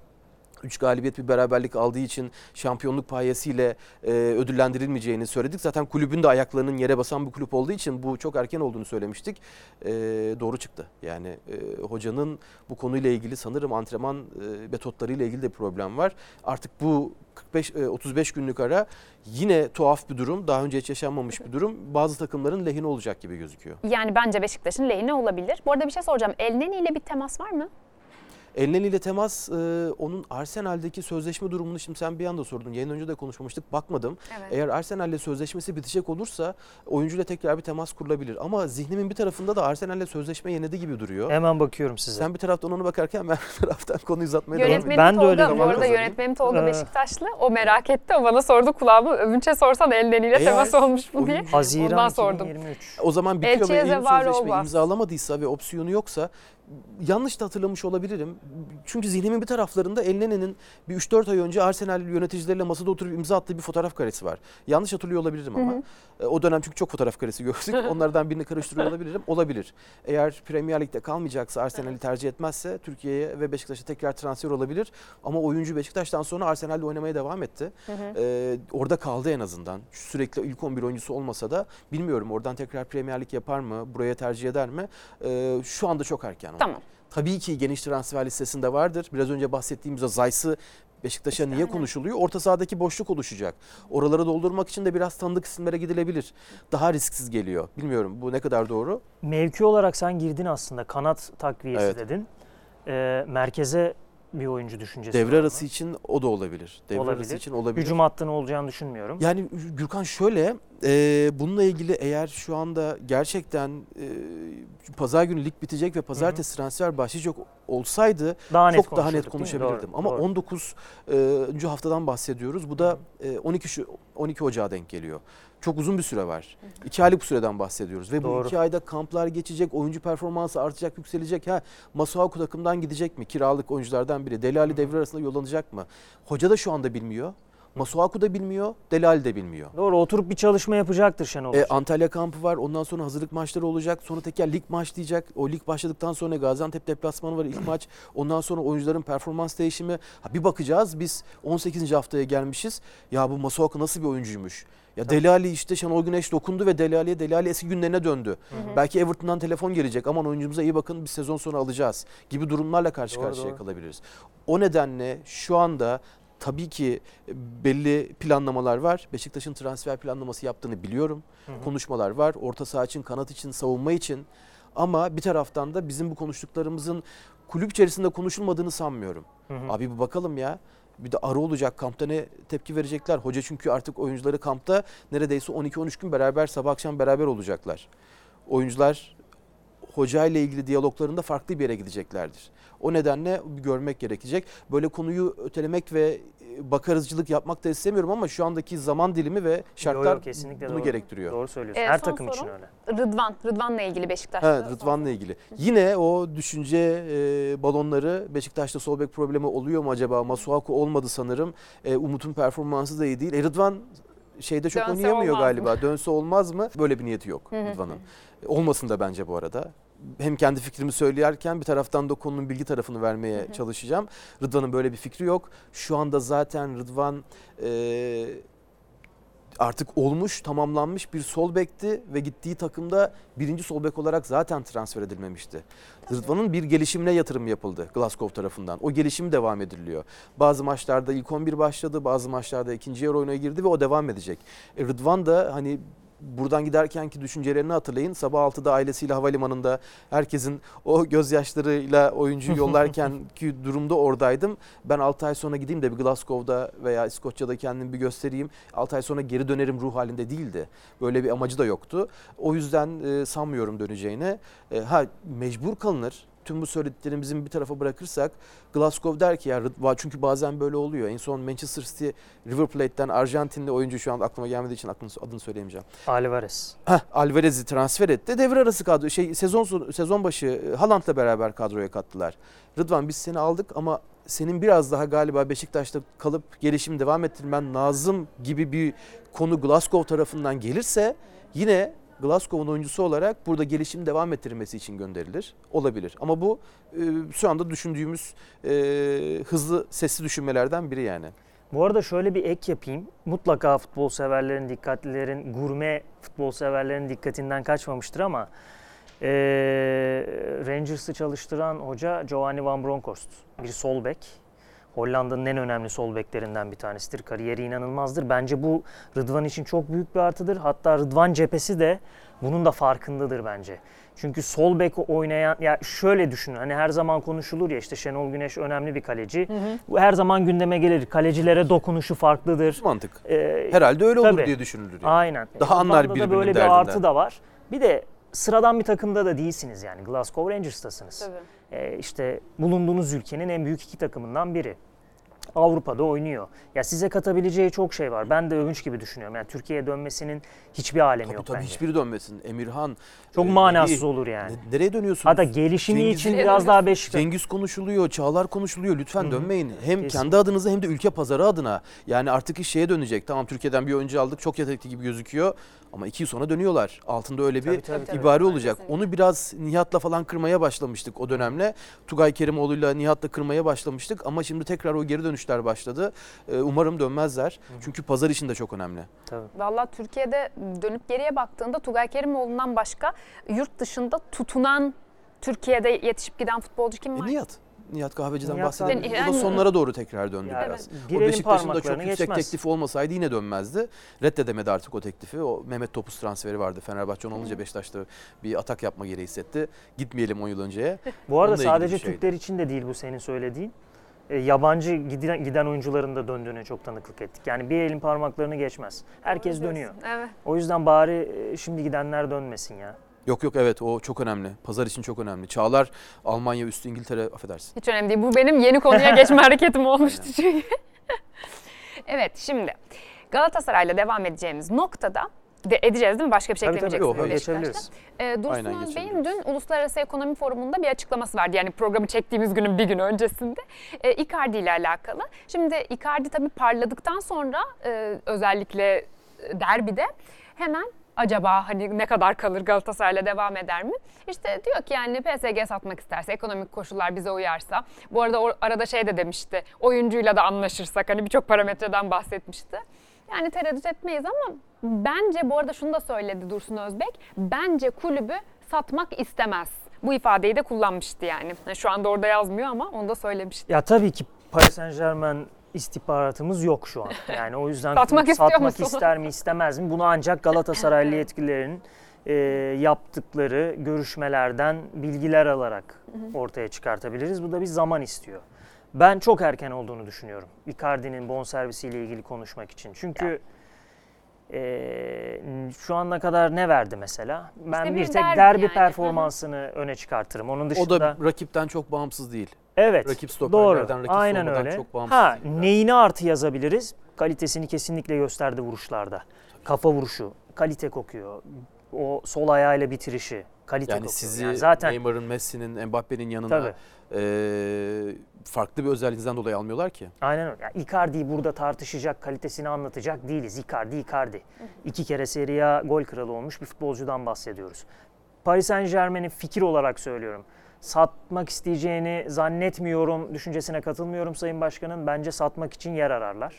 3 galibiyet bir beraberlik aldığı için şampiyonluk payesiyle e, ödüllendirilmeyeceğini söyledik. Zaten kulübün de ayaklarının yere basan bir kulüp olduğu için bu çok erken olduğunu söylemiştik. E, doğru çıktı. Yani e, hocanın bu konuyla ilgili sanırım antrenman e, metotlarıyla ilgili de problem var. Artık bu 45 e, 35 günlük ara yine tuhaf bir durum. Daha önce hiç yaşanmamış bir durum. Bazı takımların lehine olacak gibi gözüküyor. Yani bence Beşiktaş'ın lehine olabilir. Bu arada bir şey soracağım. Elneni ile bir temas var mı? Elneni ile temas e, onun Arsenal'deki sözleşme durumunu şimdi sen bir anda sordun. Yayın önce de konuşmamıştık. Bakmadım. Evet. Eğer Arsenal'le sözleşmesi bitecek olursa oyuncuyla tekrar bir temas kurulabilir. Ama zihnimin bir tarafında da Arsenal'le sözleşme yenidi gibi duruyor. Hemen bakıyorum size. Sen bir taraftan ona bakarken ben bir taraftan konuyu uzatmaya devam ediyorum. Ben de öyle Tolga, bu arada yönetmenim Tolga Ee, Beşiktaşlı. O merak etti. O bana sordu kulağıma. Övünç'e sorsan Elneni'yle Eğer temas olmuş mu diye. Haziran Ondan sordum. 2023. O zaman bitiyor Elçiye ve yeni sözleşme olmaz. imzalamadıysa ve opsiyonu yoksa yanlış da hatırlamış olabilirim. Çünkü zihnimin bir taraflarında Elnene'nin bir 3-4 ay önce Arsenal yöneticileriyle masada oturup imza attığı bir fotoğraf karesi var. Yanlış hatırlıyor olabilirim ama. E, O dönem çünkü çok fotoğraf karesi gördük. Onlardan birini karıştırıyor olabilirim. Olabilir. Eğer Premier Lig'de kalmayacaksa Arsenal'i tercih etmezse Türkiye'ye ve Beşiktaş'a tekrar transfer olabilir. Ama oyuncu Beşiktaş'tan sonra Arsenal'de oynamaya devam etti. Ee, orada kaldı en azından. Sürekli ilk 11 oyuncusu olmasa da bilmiyorum oradan tekrar Premier Lig yapar mı? Buraya tercih eder mi? Ee, şu anda çok erken. Ama. Tamam. Tabii ki geniş transfer listesinde vardır. Biraz önce bahsettiğimiz o Zayt'sı Beşiktaş'a niye konuşuluyor? Orta sahadaki boşluk oluşacak. Oraları doldurmak için de biraz tanıdık isimlere gidilebilir. Daha risksiz geliyor. Bilmiyorum bu ne kadar doğru. Mevki olarak sen girdin aslında. Kanat takviyesi Evet. dedin. Ee, merkeze bir oyuncu düşüncesi var Devre mı? arası için o da olabilir. Devre arası Olabilir. için olabilir. Hücum hattının olacağını düşünmüyorum. Yani Gürkan şöyle, e, bununla ilgili eğer şu anda gerçekten e, pazar günü lig bitecek ve pazartesi transfer başlayacak olsaydı daha net çok daha net değil mi? konuşabilirdim. Ama doğru. 19. e, haftadan bahsediyoruz. Bu da e, 12 şu 12 Ocağı denk geliyor. Çok uzun bir süre var. 2 aylık bir süreden bahsediyoruz ve bu Doğru. 2 ayda kamplar geçecek, oyuncu performansı artacak, yükselecek. Ha Masuaku takımdan gidecek mi? Kiralık oyunculardan biri. Delali devre arasında yollanacak mı? Hoca da şu anda bilmiyor. Masuaku da bilmiyor, Delali de bilmiyor. Doğru oturup bir çalışma yapacaktır Şenol E. Antalya kampı var. Ondan sonra hazırlık maçları olacak. Sonra tekrar lig başlayacak. O lig başladıktan sonra Gaziantep deplasmanı var ilk maç. Ondan sonra oyuncuların performans değişimi. Ha, bir bakacağız biz 18. haftaya gelmişiz. Ya bu Masuaku nasıl bir oyuncuymuş? Ya Deli Ali işte Şenol Güneş dokundu ve Deli Ali'ye Deli Ali eski günlerine döndü. Belki Everton'dan telefon gelecek. Aman oyuncumuza iyi bakın bir sezon sonra alacağız gibi durumlarla karşı Doğru, karşıya doğru. kalabiliriz. O nedenle şu anda tabii ki belli planlamalar var. Beşiktaş'ın transfer planlaması yaptığını biliyorum. Konuşmalar var. Orta saha için, kanat için, savunma için. Ama bir taraftan da bizim bu konuştuklarımızın kulüp içerisinde konuşulmadığını sanmıyorum. Hı hı. Abi bir bakalım ya. Bir de ara olacak kampta ne tepki verecekler. Hoca çünkü artık oyuncuları kampta neredeyse 12-13 gün beraber sabah akşam beraber olacaklar. Oyuncular hoca ile ilgili diyaloglarında farklı bir yere gideceklerdir. O nedenle görmek gerekecek. Böyle konuyu ötelemek ve e, bakarızcılık yapmak da istemiyorum ama şu andaki zaman dilimi ve şartlar Yo, yo, kesinlikle bunu doğru. gerektiriyor. Doğru söylüyorsun. Ee, Her takım için sorum. öyle. Rıdvan. Rıdvan'la ilgili Beşiktaş'ta. Evet Rıdvan'la ilgili. Yine o düşünce e, balonları Beşiktaş'ta sol bek problemi oluyor mu acaba? Masuaku olmadı sanırım. E, Umut'un performansı da iyi değil. E, Rıdvan şeyde çok Dönse oynayamıyor olmaz galiba. Dönse olmaz mı? Böyle bir niyeti yok Rıdvan'ın. E, Olmasın da bence bu arada. Hem kendi fikrimi söylerken bir taraftan da konunun bilgi tarafını vermeye çalışacağım. Rıdvan'ın böyle bir fikri yok. Şu anda zaten Rıdvan e, artık olmuş, tamamlanmış bir sol bekti ve gittiği takımda birinci sol bek olarak zaten transfer edilmemişti. Rıdvan'ın bir gelişimine yatırım yapıldı Glasgow tarafından. O gelişim devam ediliyor. Bazı maçlarda ilk 11 başladı, bazı maçlarda ikinci yarı oyuna girdi ve o devam edecek. E, Rıdvan da hani buradan giderkenki düşüncelerini hatırlayın. Sabah 6'da ailesiyle havalimanında herkesin o gözyaşlarıyla oyuncuyu yollarken ki durumda oradaydım. Ben 6 ay sonra gideyim de bir Glasgow'da veya İskoçya'da kendimi bir göstereyim. 6 ay sonra geri dönerim ruh halinde değildi. Böyle bir amacı da yoktu. O yüzden e, sanmıyorum döneceğini. E, ha mecbur kalınır. Tüm bu söylediklerimizin bir tarafa bırakırsak Glasgow der ki ya Rıdvan çünkü bazen böyle oluyor. En son Manchester City River Plate'den Arjantinli oyuncu şu an aklıma gelmediği için aklını, adını söyleyemeyeceğim. Alvarez. Heh, Alvarez'i transfer etti. Devre arası kadro şey sezon sezon başı e, Haaland'la beraber kadroya kattılar. Rıdvan biz seni aldık ama senin biraz daha galiba Beşiktaş'ta kalıp gelişim devam ettirmen lazım gibi bir konu Glasgow tarafından gelirse yine Glasgow'un oyuncusu olarak burada gelişim devam ettirilmesi için gönderilir. Olabilir. Ama bu e, şu anda düşündüğümüz e, hızlı sesli düşünmelerden biri yani. Bu arada şöyle bir ek yapayım. Mutlaka futbol severlerin, dikkatlilerin, gurme futbol severlerin dikkatinden kaçmamıştır ama eee Rangers'ı çalıştıran hoca Giovanni Van Bronckhorst. Bir sol bek. Hollanda'nın en önemli sol beklerinden bir tanesidir. Kariyeri inanılmazdır. Bence bu Rıdvan için çok büyük bir artıdır. Hatta Rıdvan cephesi de bunun da farkındadır bence. Çünkü sol bek oynayan ya şöyle düşünün hani her zaman konuşulur ya işte Şenol Güneş önemli bir kaleci. Bu her zaman gündeme gelir. Kalecilere dokunuşu farklıdır. Mantık. Ee, Herhalde öyle olur Tabii. diye düşünülür. yani. Aynen. Daha anlar Rıdvan'da da birbirinin böyle derdinden. bir artı da var. Bir de sıradan bir takımda da değilsiniz yani. Glasgow Rangers'tasınız. Tabii. Ee, işte bulunduğunuz ülkenin en büyük iki takımından biri. Avrupa'da oynuyor. Ya size katabileceği çok şey var. Ben de övünç gibi düşünüyorum. Yani Türkiye'ye dönmesinin hiçbir alemi Tabii yok tabii bence. hiçbiri dönmesin. Emirhan. Çok e, manasız Melih, olur yani. ne- nereye dönüyorsunuz? Hatta gelişimi Cengiz- için biraz daha Beşiktaş. Cengiz konuşuluyor, Çağlar konuşuluyor. Lütfen Hı hı. dönmeyin. Hem Kesin. kendi adınıza hem de ülke pazarı adına. Yani artık iş şeye dönecek. Tamam Türkiye'den bir oyuncu aldık. Çok yetenekli gibi gözüküyor. Ama iki yıl sonra dönüyorlar. Altında öyle bir Tabii, tabii, tabii. ibare olacak. Kesinlikle. Onu biraz Nihat'la falan kırmaya başlamıştık o dönemle. Tugay Kerimoğlu'yla Nihat'la kırmaya başlamıştık. Ama şimdi tekrar o geri dönüşler başladı. Ee, umarım dönmezler. Çünkü pazar için de çok önemli. Tabii. Valla Türkiye'de dönüp geriye baktığında Tugay Kerimoğlu'ndan başka yurt dışında tutunan Türkiye'de yetişip giden futbolcu kim E, var? Nihat. Nihat Kahveci'den Nihat bahsedelim. Kahveci. O da Yani- sonlara doğru tekrar döndü Yani biraz. bir O Beşiktaş'ın da çok yüksek geçmez. teklifi olmasaydı yine dönmezdi. Reddedemedi artık o teklifi. O Mehmet Topuz transferi vardı. Fenerbahçe onu alınca Beşiktaş'ta bir atak yapma gereği hissetti. Gitmeyelim 10 yıl önceye. Bu arada Onunla sadece. Türkler için de değil bu senin söylediğin. E, yabancı giden, giden oyuncuların da döndüğüne çok tanıklık ettik. Yani bir elin parmaklarını geçmez. Herkes dönüyor. Evet. O yüzden bari e, şimdi gidenler dönmesin ya. Yok yok evet o çok önemli. Pazar için çok önemli. Çağlar Almanya üstü İngiltere affedersin. Hiç önemli değil. Bu benim yeni konuya geçme hareketim olmuştu çünkü. evet şimdi Galatasaray'la devam edeceğimiz noktada de edeceğiz değil mi? Başka bir şey Tabii tabii eklemeyeceksiniz Yok, öyle Beşiktaş'ta. geçebiliriz. Ee, Dursun Aynen Özbey'in dün Uluslararası Ekonomi Forumu'nda bir açıklaması vardı. Yani programı çektiğimiz günün bir gün öncesinde. Ee, Icardi ile alakalı. Şimdi Icardi tabii parladıktan sonra e, özellikle e, derbide hemen acaba hani ne kadar kalır Galatasaray'la devam eder mi? İşte diyor ki yani PSG satmak isterse, ekonomik koşullar bize uyarsa. Bu arada o arada şey de demişti, oyuncuyla da anlaşırsak hani birçok parametreden bahsetmişti. Yani tereddüt etmeyiz ama bence bu arada şunu da söyledi Dursun Özbek. Bence kulübü satmak istemez. Bu ifadeyi de kullanmıştı yani. Yani Şu anda orada yazmıyor ama onu da söylemişti. Ya tabii ki Paris Saint Germain istihbaratımız yok şu an. Yani o yüzden Satmak satmak musun? ister mi istemez mi? Bunu ancak Galatasaraylı yetkililerin e, yaptıkları görüşmelerden bilgiler alarak ortaya çıkartabiliriz. Bu da bir zaman istiyor. Ben çok erken olduğunu düşünüyorum. Icardi'nin bonservisiyle ilgili konuşmak için. Çünkü e, şu ana kadar ne verdi mesela? Ben İşte bir bir tek derbi derbi, yani. performansını öne çıkartırım. Onun dışında O da rakipten çok bağımsız değil. Evet. Rakip stoperlerden, doğru. rakip Aynen öyle. çok bağımsız ha, değil. neyine artı yazabiliriz? Kalitesini kesinlikle gösterdi vuruşlarda. Kafa vuruşu, kalite kokuyor. O sol ayağıyla bitirişi, kalite Yani sizi Yani zaten Neymar'ın, Messi'nin, Mbappe'nin yanına tabii. eee, farklı bir özelliğinizden dolayı almıyorlar ki. Aynen öyle. Yani Icardi'yi burada tartışacak, kalitesini anlatacak değiliz. Icardi, Icardi. İki kere Serie A gol kralı olmuş bir futbolcudan bahsediyoruz. Paris Saint Germain'in fikir olarak söylüyorum. Satmak isteyeceğini zannetmiyorum, düşüncesine katılmıyorum Sayın Başkan'ın. Bence satmak için yer ararlar.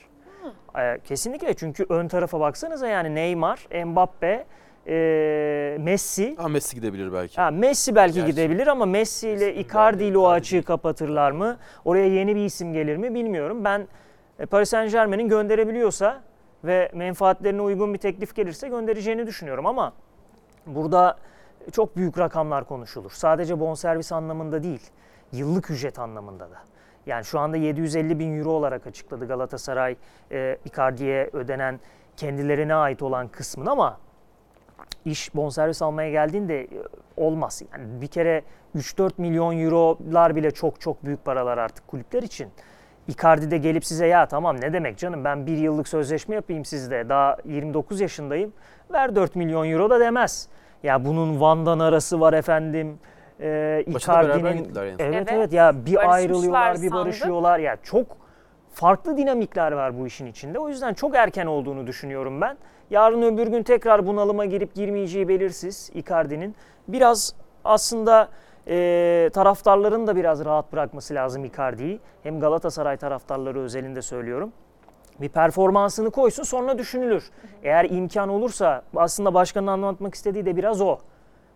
Kesinlikle çünkü ön tarafa baksanıza yani Neymar, Mbappe, e, Messi. Ha Messi gidebilir belki. Ha, Messi belki Gerçi. gidebilir ama Messi ile Icardi ile o açığı kapatırlar mı? Oraya yeni bir isim gelir mi bilmiyorum. Ben e, Paris Saint Germain'in gönderebiliyorsa ve menfaatlerine uygun bir teklif gelirse göndereceğini düşünüyorum ama burada çok büyük rakamlar konuşulur. Sadece bonservis anlamında değil, yıllık ücret anlamında da. Yani şu anda 750 bin euro olarak açıkladı Galatasaray e, Icardi'ye ödenen kendilerine ait olan kısmını ama iş bonservis almaya geldiğinde e, olmaz. Yani bir kere 3-4 milyon eurolar bile çok çok büyük paralar artık kulüpler için. Icardi de gelip size ya tamam ne demek canım ben bir yıllık sözleşme yapayım sizde daha 29 yaşındayım ver 4 milyon euro da demez. Ya bunun Van'dan arası var efendim. Ee, Icardi'nin son. evet, Evet. evet ya bir ayrılıyorlar bir barışıyorlar ya çok farklı dinamikler var bu işin içinde. O yüzden çok erken olduğunu düşünüyorum ben. Yarın öbür gün tekrar bunalıma girip girmeyeceği belirsiz Icardi'nin. Biraz aslında e, taraftarların da biraz rahat bırakması lazım Icardi'yi. Hem Galatasaray taraftarları özelinde söylüyorum. Bir performansını koysun sonra düşünülür. Eğer imkan olursa aslında başkanın anlatmak istediği de biraz o.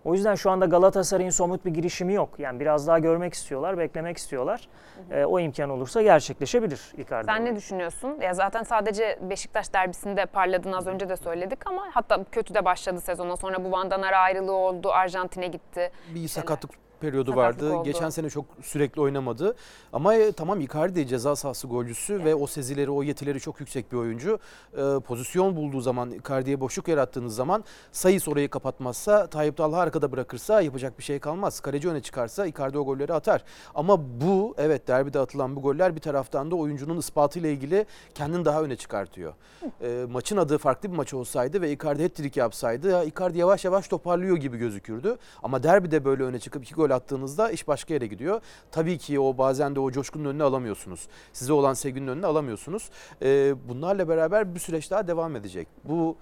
O yüzden şu anda Galatasaray'ın somut bir girişimi yok. Yani biraz daha görmek istiyorlar, beklemek istiyorlar. E, o imkan olursa gerçekleşebilir Icardi. Sen ne düşünüyorsun? Ya zaten sadece Beşiktaş derbisinde parladığını az önce de söyledik ama hatta kötü de başladı sezona. Sonra bu Van Danara ayrılığı oldu, Arjantin'e gitti. Bir sakatlık periyodu Sakatlık vardı. oldu. Geçen sene çok sürekli oynamadı. Ama e, tamam Icardi ceza sahası golcüsü ve o sezileri, o yetileri çok yüksek bir oyuncu. E, pozisyon bulduğu zaman, Icardi'ye boşluk yarattığınız zaman Sayıs orayı kapatmazsa, Tayyip Talha arkada bırakırsa yapacak bir şey kalmaz. Kaleci öne çıkarsa Icardi o golleri atar. Ama bu, evet derbide atılan bu goller bir taraftan da oyuncunun ispatıyla ilgili kendini daha öne çıkartıyor. E, maçın adı farklı bir maç olsaydı ve Icardi hat-trick yapsaydı ya Icardi yavaş yavaş toparlıyor gibi gözükürdü. Ama derbide böyle öne çıkıp iki gol attığınızda iş başka yere gidiyor. Tabii ki o bazen de o coşkunun önüne alamıyorsunuz. Size olan sevginin önüne alamıyorsunuz. E, bunlarla beraber bir süreç daha devam edecek. Bu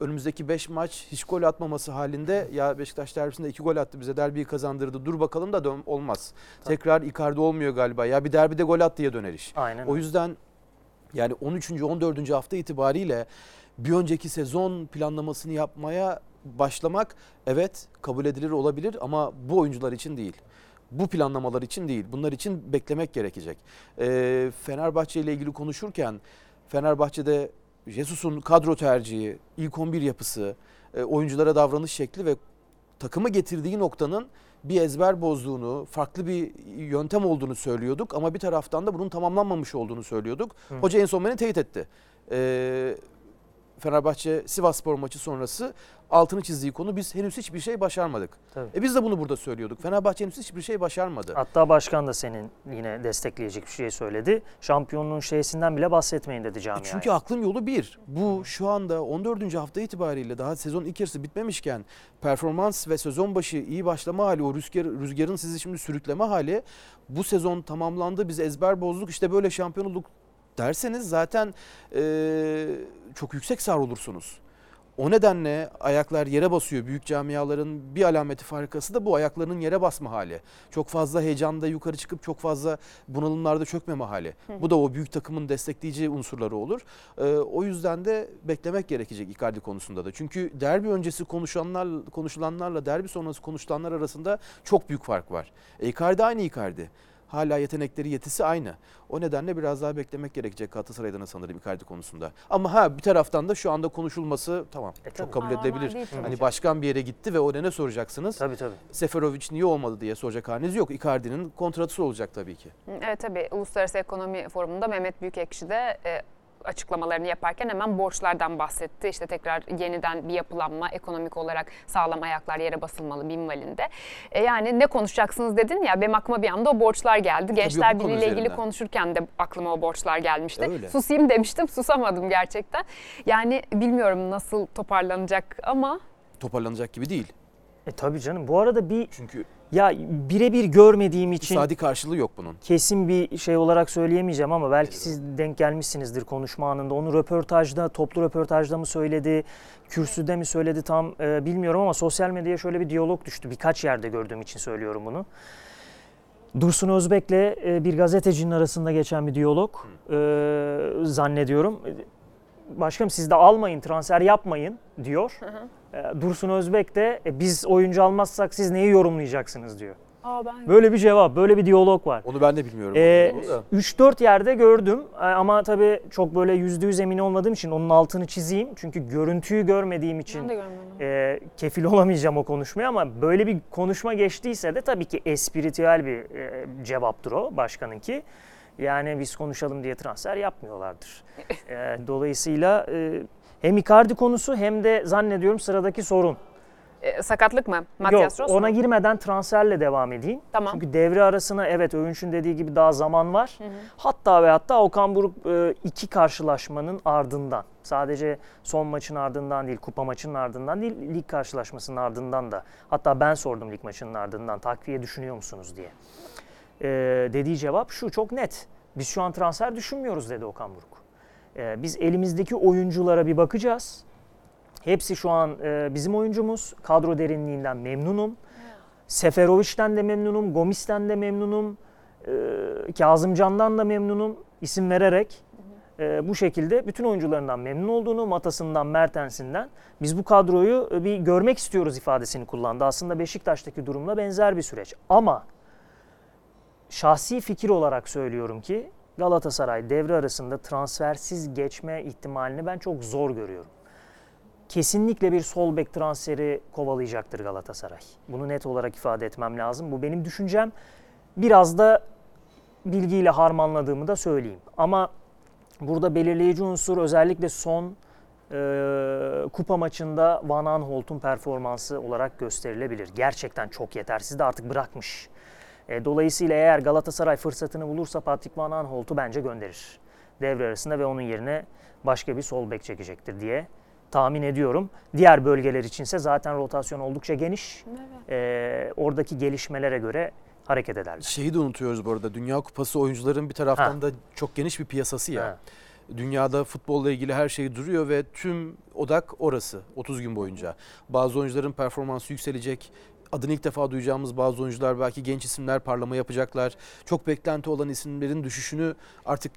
önümüzdeki 5 maç hiç gol atmaması halinde ya Beşiktaş derbisinde 2 gol attı bize derbiyi kazandırdı dur bakalım da dön- olmaz. Tekrar Icardi olmuyor galiba ya bir derbide gol at diye döner iş. Aynen. O yüzden yani 13. 14. hafta itibariyle bir önceki sezon planlamasını yapmaya başlamak evet kabul edilir olabilir ama bu oyuncular için değil. Bu planlamalar için değil. Bunlar için beklemek gerekecek. Ee, Fenerbahçe ile ilgili konuşurken Fenerbahçe'de Jesus'un kadro tercihi, ilk 11 yapısı, e, oyunculara davranış şekli ve takımı getirdiği noktanın bir ezber bozduğunu, farklı bir yöntem olduğunu söylüyorduk ama bir taraftan da bunun tamamlanmamış olduğunu söylüyorduk. Hı. Hoca en son beni teyit etti. Ee, Fenerbahçe Sivasspor maçı sonrası altını çizdiği konu biz henüz hiçbir şey başarmadık. Tabii. E biz de bunu burada söylüyorduk. Fenerbahçe henüz hiçbir şey başarmadı. Hatta başkan da senin yine destekleyecek bir şey söyledi. Şampiyonluğun şeysinden bile bahsetmeyin dedi E camiaya. Çünkü aklım yolu bir. Bu şu anda 14. hafta itibariyle daha sezon ilk yarısı bitmemişken performans ve sezon başı iyi başlama hali, o rüzgar, rüzgarın sizi şimdi sürükleme hali bu sezon tamamlandı. Biz ezber bozduk işte böyle şampiyon olduk derseniz zaten eee, çok yüksek sar olursunuz. O nedenle ayaklar yere basıyor. Büyük camiaların bir alameti farikası da bu ayaklarının yere basma hali. Çok fazla heyecanda yukarı çıkıp çok fazla bunalımlarda çökmeme hali. Bu da o büyük takımın destekleyici unsurları olur. Ee, o yüzden de beklemek gerekecek Icardi konusunda da. Çünkü derbi öncesi konuşanlar konuşulanlarla derbi sonrası konuşulanlar arasında çok büyük fark var. E, Icardi aynı Icardi. Hala yetenekleri yetisi aynı. O nedenle biraz daha beklemek gerekecek Galatasaray'dan sanırım Icardi konusunda. Ama ha bir taraftan da şu anda konuşulması tamam E, çok kabul edilebilir. değil Hani başkan bir yere gitti ve o ne soracaksınız? Tabii tabii. Seferovic niye olmadı diye soracak haliniz yok. Icardi'nin kontratı olacak tabii ki. Evet tabii Uluslararası Ekonomi Forumu'nda Mehmet Büyükekşi de e, açıklamalarını yaparken hemen borçlardan bahsetti. İşte tekrar yeniden bir yapılanma ekonomik olarak sağlam ayaklar yere basılmalı minvalinde. E, yani ne konuşacaksınız dedin ya benim aklıma bir anda o borçlar geldi. Gençler Birliği ile ilgili konuşurken de aklıma o borçlar gelmişti. Öyle. Susayım demiştim susamadım gerçekten. Yani bilmiyorum nasıl toparlanacak ama Toparlanacak gibi değil. E tabii canım. Bu arada bir Çünkü ya birebir görmediğim için iktisadi karşılığı yok bunun. kesin bir şey olarak söyleyemeyeceğim ama belki siz denk gelmişsinizdir konuşma anında. Onu röportajda, toplu röportajda mı söyledi, kürsüde mi söyledi tam e, bilmiyorum ama sosyal medyaya şöyle bir diyalog düştü. Birkaç yerde gördüğüm için söylüyorum bunu. Dursun Özbek'le e, bir gazetecinin arasında geçen bir diyalog e, zannediyorum. Başkanım siz de almayın, transfer yapmayın diyor. E, Dursun Özbek de "E, biz oyuncu almazsak siz neyi yorumlayacaksınız diyor. Aa, ben Böyle bir cevap, böyle bir diyalog var. Onu ben de bilmiyorum. Ee, Onu da. 3-4 yerde gördüm Ee, ama tabii çok böyle yüzde yüz emin olmadığım için onun altını çizeyim. Çünkü görüntüyü görmediğim için ben de görmedim. e, kefil olamayacağım o konuşmaya ama böyle bir konuşma geçtiyse de tabii ki espritüel bir e, cevaptır o başkanınki. Yani biz konuşalım diye transfer yapmıyorlardır. E, dolayısıyla e, hem Icardi konusu hem de zannediyorum sıradaki sorun. E, sakatlık mı? Yok Matias Ross mu? ona girmeden transferle devam edeyim. Tamam. Çünkü devre arasına evet Övünç'ün dediği gibi daha zaman var. Hatta ve hatta Okan Buruk e, iki karşılaşmanın ardından sadece son maçın ardından değil kupa maçının ardından değil lig karşılaşmasının ardından da hatta ben sordum lig maçının ardından takviye düşünüyor musunuz diye. E, dediği cevap şu çok net. Biz şu an transfer düşünmüyoruz dedi Okan Buruk. E, biz elimizdeki oyunculara bir bakacağız. Hepsi şu an e, bizim oyuncumuz. Kadro derinliğinden memnunum. Seferovic'den de memnunum, Gomis'ten de memnunum, e, Kazımcan'dan da memnunum isim vererek. e, bu şekilde bütün oyuncularından memnun olduğunu, Matas'ından, Mertens'inden biz bu kadroyu e, bir görmek istiyoruz ifadesini kullandı. Aslında Beşiktaş'taki durumla benzer bir süreç. Ama şahsi fikir olarak söylüyorum ki Galatasaray devre arasında transfersiz geçme ihtimalini ben çok zor görüyorum kesinlikle bir sol bek transferi kovalayacaktır Galatasaray. Bunu net olarak ifade etmem lazım. Bu benim düşüncem. Biraz da bilgiyle harmanladığımı da söyleyeyim. Ama burada belirleyici unsur özellikle son e, kupa maçında Van Aanholt'un performansı olarak gösterilebilir. Gerçekten çok yetersiz de artık bırakmış. E, dolayısıyla eğer Galatasaray fırsatını bulursa Patrick Van Aanholt'u bence gönderir. Devre arasında ve onun yerine başka bir sol bek çekecektir diye tahmin ediyorum. Diğer bölgeler içinse zaten rotasyon oldukça geniş. E, oradaki gelişmelere göre hareket ederler. Şeyi de unutuyoruz bu arada. Dünya Kupası oyuncuların bir taraftan Ha. da çok geniş bir piyasası ya. Ha. Dünyada futbolla ilgili her şey duruyor ve tüm odak orası 30 gün boyunca. Bazı oyuncuların performansı yükselecek. Adını ilk defa duyacağımız bazı oyuncular belki genç isimler parlama yapacaklar. Çok beklenti olan isimlerin düşüşünü artık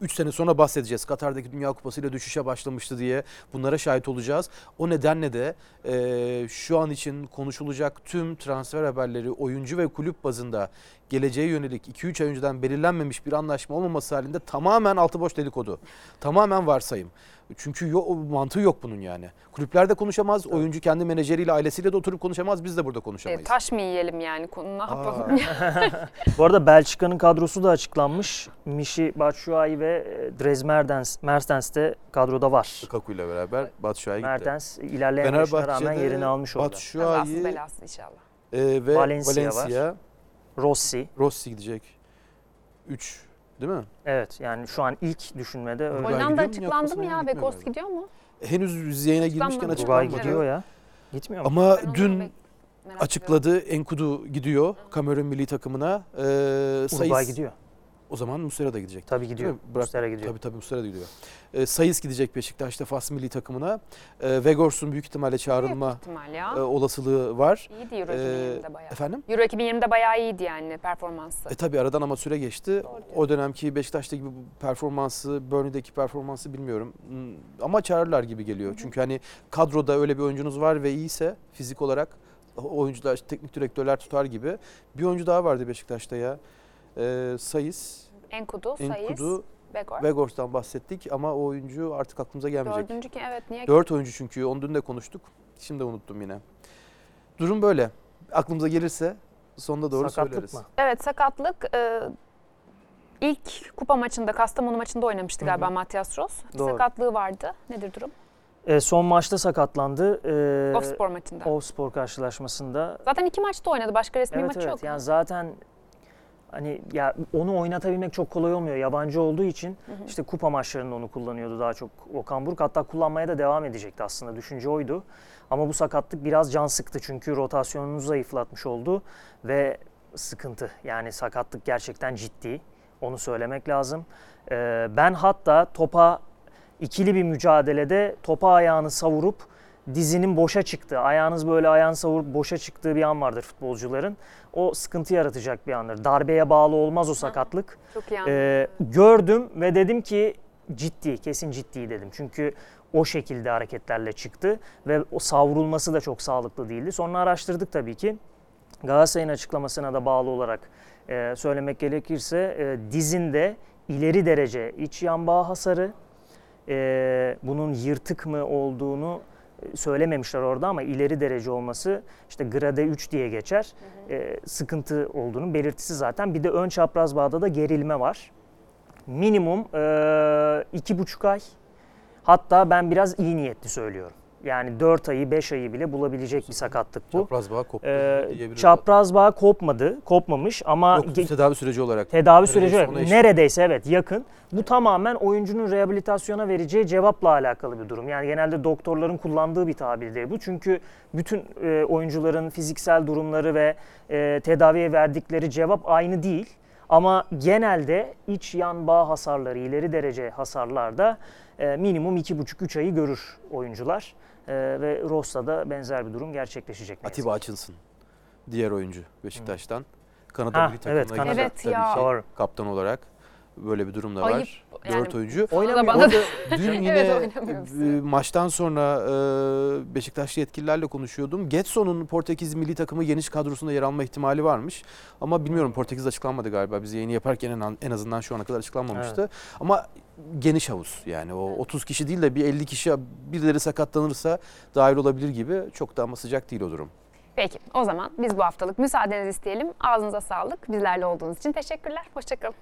3 sene sonra bahsedeceğiz. Katar'daki Dünya Kupası ile düşüşe başlamıştı diye bunlara şahit olacağız. O nedenle de e, şu an için konuşulacak tüm transfer haberleri oyuncu ve kulüp bazında geleceğe yönelik 2-3 ay önceden belirlenmemiş bir anlaşma olmaması halinde tamamen altı boş dedikodu. Tamamen varsayım. Çünkü yo- mantığı yok bunun yani. Kulüplerde konuşamaz, oyuncu kendi menajeriyle, ailesiyle de oturup konuşamaz, biz de burada E, konuşamayız. taş mı yiyelim yani? Konu ne yapalım? Bu arada Belçika'nın kadrosu da açıklanmış. Mişi Batshuayi ve e, Dres Mertens, Mertens de kadroda var. Lukaku ile beraber Batshuayi gitti. Mertens ilerleyen yaşına rağmen yerini almış. Kazası Batshuayi belası inşallah. e, ve Valencia Valencia, var. Rossi. Rossi gidecek. 3 değil mi? Evet yani şu an ilk düşünmede öyle. Hollanda açıklandı mı ya? Bekos gidiyor mu? Henüz yayına girmişken Açıklanmadı. Açıklanmadı. gidiyor ya. Gitmiyor mu? Ama dün açıkladı Enkudu gidiyor Kamerun milli takımına. Ee, Uruguay Sayıs- gidiyor. O zaman Muslera da gidecek. Tabii gidiyor. Bırak- Muslera gidiyor. Tabii tabii Muslera da gidiyor. Ee, Sayıs gidecek Beşiktaş'ta Fas milli takımına. Ee, Vegors'un büyük ihtimalle çağrılma Büyük ihtimal ya. e, olasılığı var. İyiydi Euro Ee, 2020'de bayağı. efendim? Euro 2020'de bayağı iyiydi yani performansı. E tabii aradan ama süre geçti. Doğru O dönemki Beşiktaş'ta gibi bu performansı, Burnley'deki performansı bilmiyorum. Hmm, Ama çağırırlar gibi geliyor. Çünkü hani kadroda öyle bir oyuncunuz var ve iyiyse fizik olarak oyuncular, teknik direktörler tutar gibi. Bir oyuncu daha vardı Beşiktaş'ta ya. Ee, Sayıs, Enkudu, Sayıs, Enkudu, Bekor. Vegors'tan bahsettik ama o oyuncu artık aklımıza gelmeyecek. Dördüncü ki evet niye? Dört oyuncu çünkü onu dün de konuştuk. Şimdi unuttum yine. Durum böyle. Aklımıza gelirse sonda doğru Sakatlık söyleriz. mı? Evet sakatlık. e, ilk kupa maçında Kastamonu maçında oynamıştı galiba Matias Ross. Doğru. Sakatlığı vardı. Nedir durum? E, son maçta sakatlandı. E, Off-spor maçında. Off-spor karşılaşmasında. Zaten iki maçta oynadı. Başka resmi Evet maçı evet. yok. Yani zaten hani ya onu oynatabilmek çok kolay olmuyor. Yabancı olduğu için işte kupa maçlarında onu kullanıyordu daha çok Okan Buruk. Hatta kullanmaya da devam edecekti aslında. Düşünce oydu. Ama bu sakatlık biraz can sıktı çünkü rotasyonunu zayıflatmış oldu ve sıkıntı. Yani sakatlık gerçekten ciddi. Onu söylemek lazım. Ee, ben hatta topa ikili bir mücadelede topa ayağını savurup dizinin boşa çıktığı, ayağınız böyle ayağını savurup boşa çıktığı bir an vardır futbolcuların. O sıkıntı yaratacak bir andır. Darbeye bağlı olmaz o sakatlık. Çok iyi Ee, gördüm ve dedim ki ciddi, kesin ciddi dedim. Çünkü o şekilde hareketlerle çıktı ve o savrulması da çok sağlıklı değildi. Sonra araştırdık tabii ki. Galatasaray'ın açıklamasına da bağlı olarak e, söylemek gerekirse e, dizinde ileri derece iç yan bağ hasarı, e, bunun yırtık mı olduğunu söylememişler orada ama ileri derece olması işte grade 3 diye geçer. E, sıkıntı olduğunun belirtisi zaten. Bir de ön çapraz bağda da gerilme var. Minimum e, iki buçuk ay. Hatta ben biraz iyi niyetli söylüyorum. Yani 4 ayı 5 ayı bile bulabilecek bir sakatlık bu. Çapraz bağ koptu Ee, diyebiliriz. çapraz bağ kopmadı, kopmamış ama Yok, ge- tedavi süreci olarak. tedavi süreci eşit. neredeyse evet yakın. Bu tamamen oyuncunun rehabilitasyona vereceği cevapla alakalı bir durum. Yani genelde doktorların kullandığı bir tabirdir bu. Çünkü bütün e, oyuncuların fiziksel durumları ve e, tedaviye verdikleri cevap aynı değil. Ama genelde iç yan bağ hasarları, ileri derece hasarlarda e, minimum 2,5-3 ayı görür oyuncular. E, ve Ross'ta da benzer bir durum gerçekleşecek. Atiba açılsın. Diğer oyuncu Beşiktaş'tan. Kanada Ha, milli takımına evet, Kanada. Evet ya. kaptan olarak. Böyle bir durum da Ayıp. var. Yani Dört oyuncu. Oynamıyor. bana da- Dün yine Evet, e, maçtan sonra e, Beşiktaşlı yetkililerle konuşuyordum. Getson'un Portekiz milli takımı geniş kadrosunda yer alma ihtimali varmış. Ama bilmiyorum Portekiz açıklanmadı galiba. Biz yayını yaparken en, azından şu ana kadar açıklanmamıştı. Ama geniş havuz yani o 30 kişi değil de bir 50 kişi birileri sakatlanırsa dahil olabilir gibi çok da ama sıcak değil o durum. Peki o zaman biz bu haftalık müsaadenizi isteyelim. Ağzınıza sağlık. Bizlerle olduğunuz için teşekkürler. Hoşçakalın.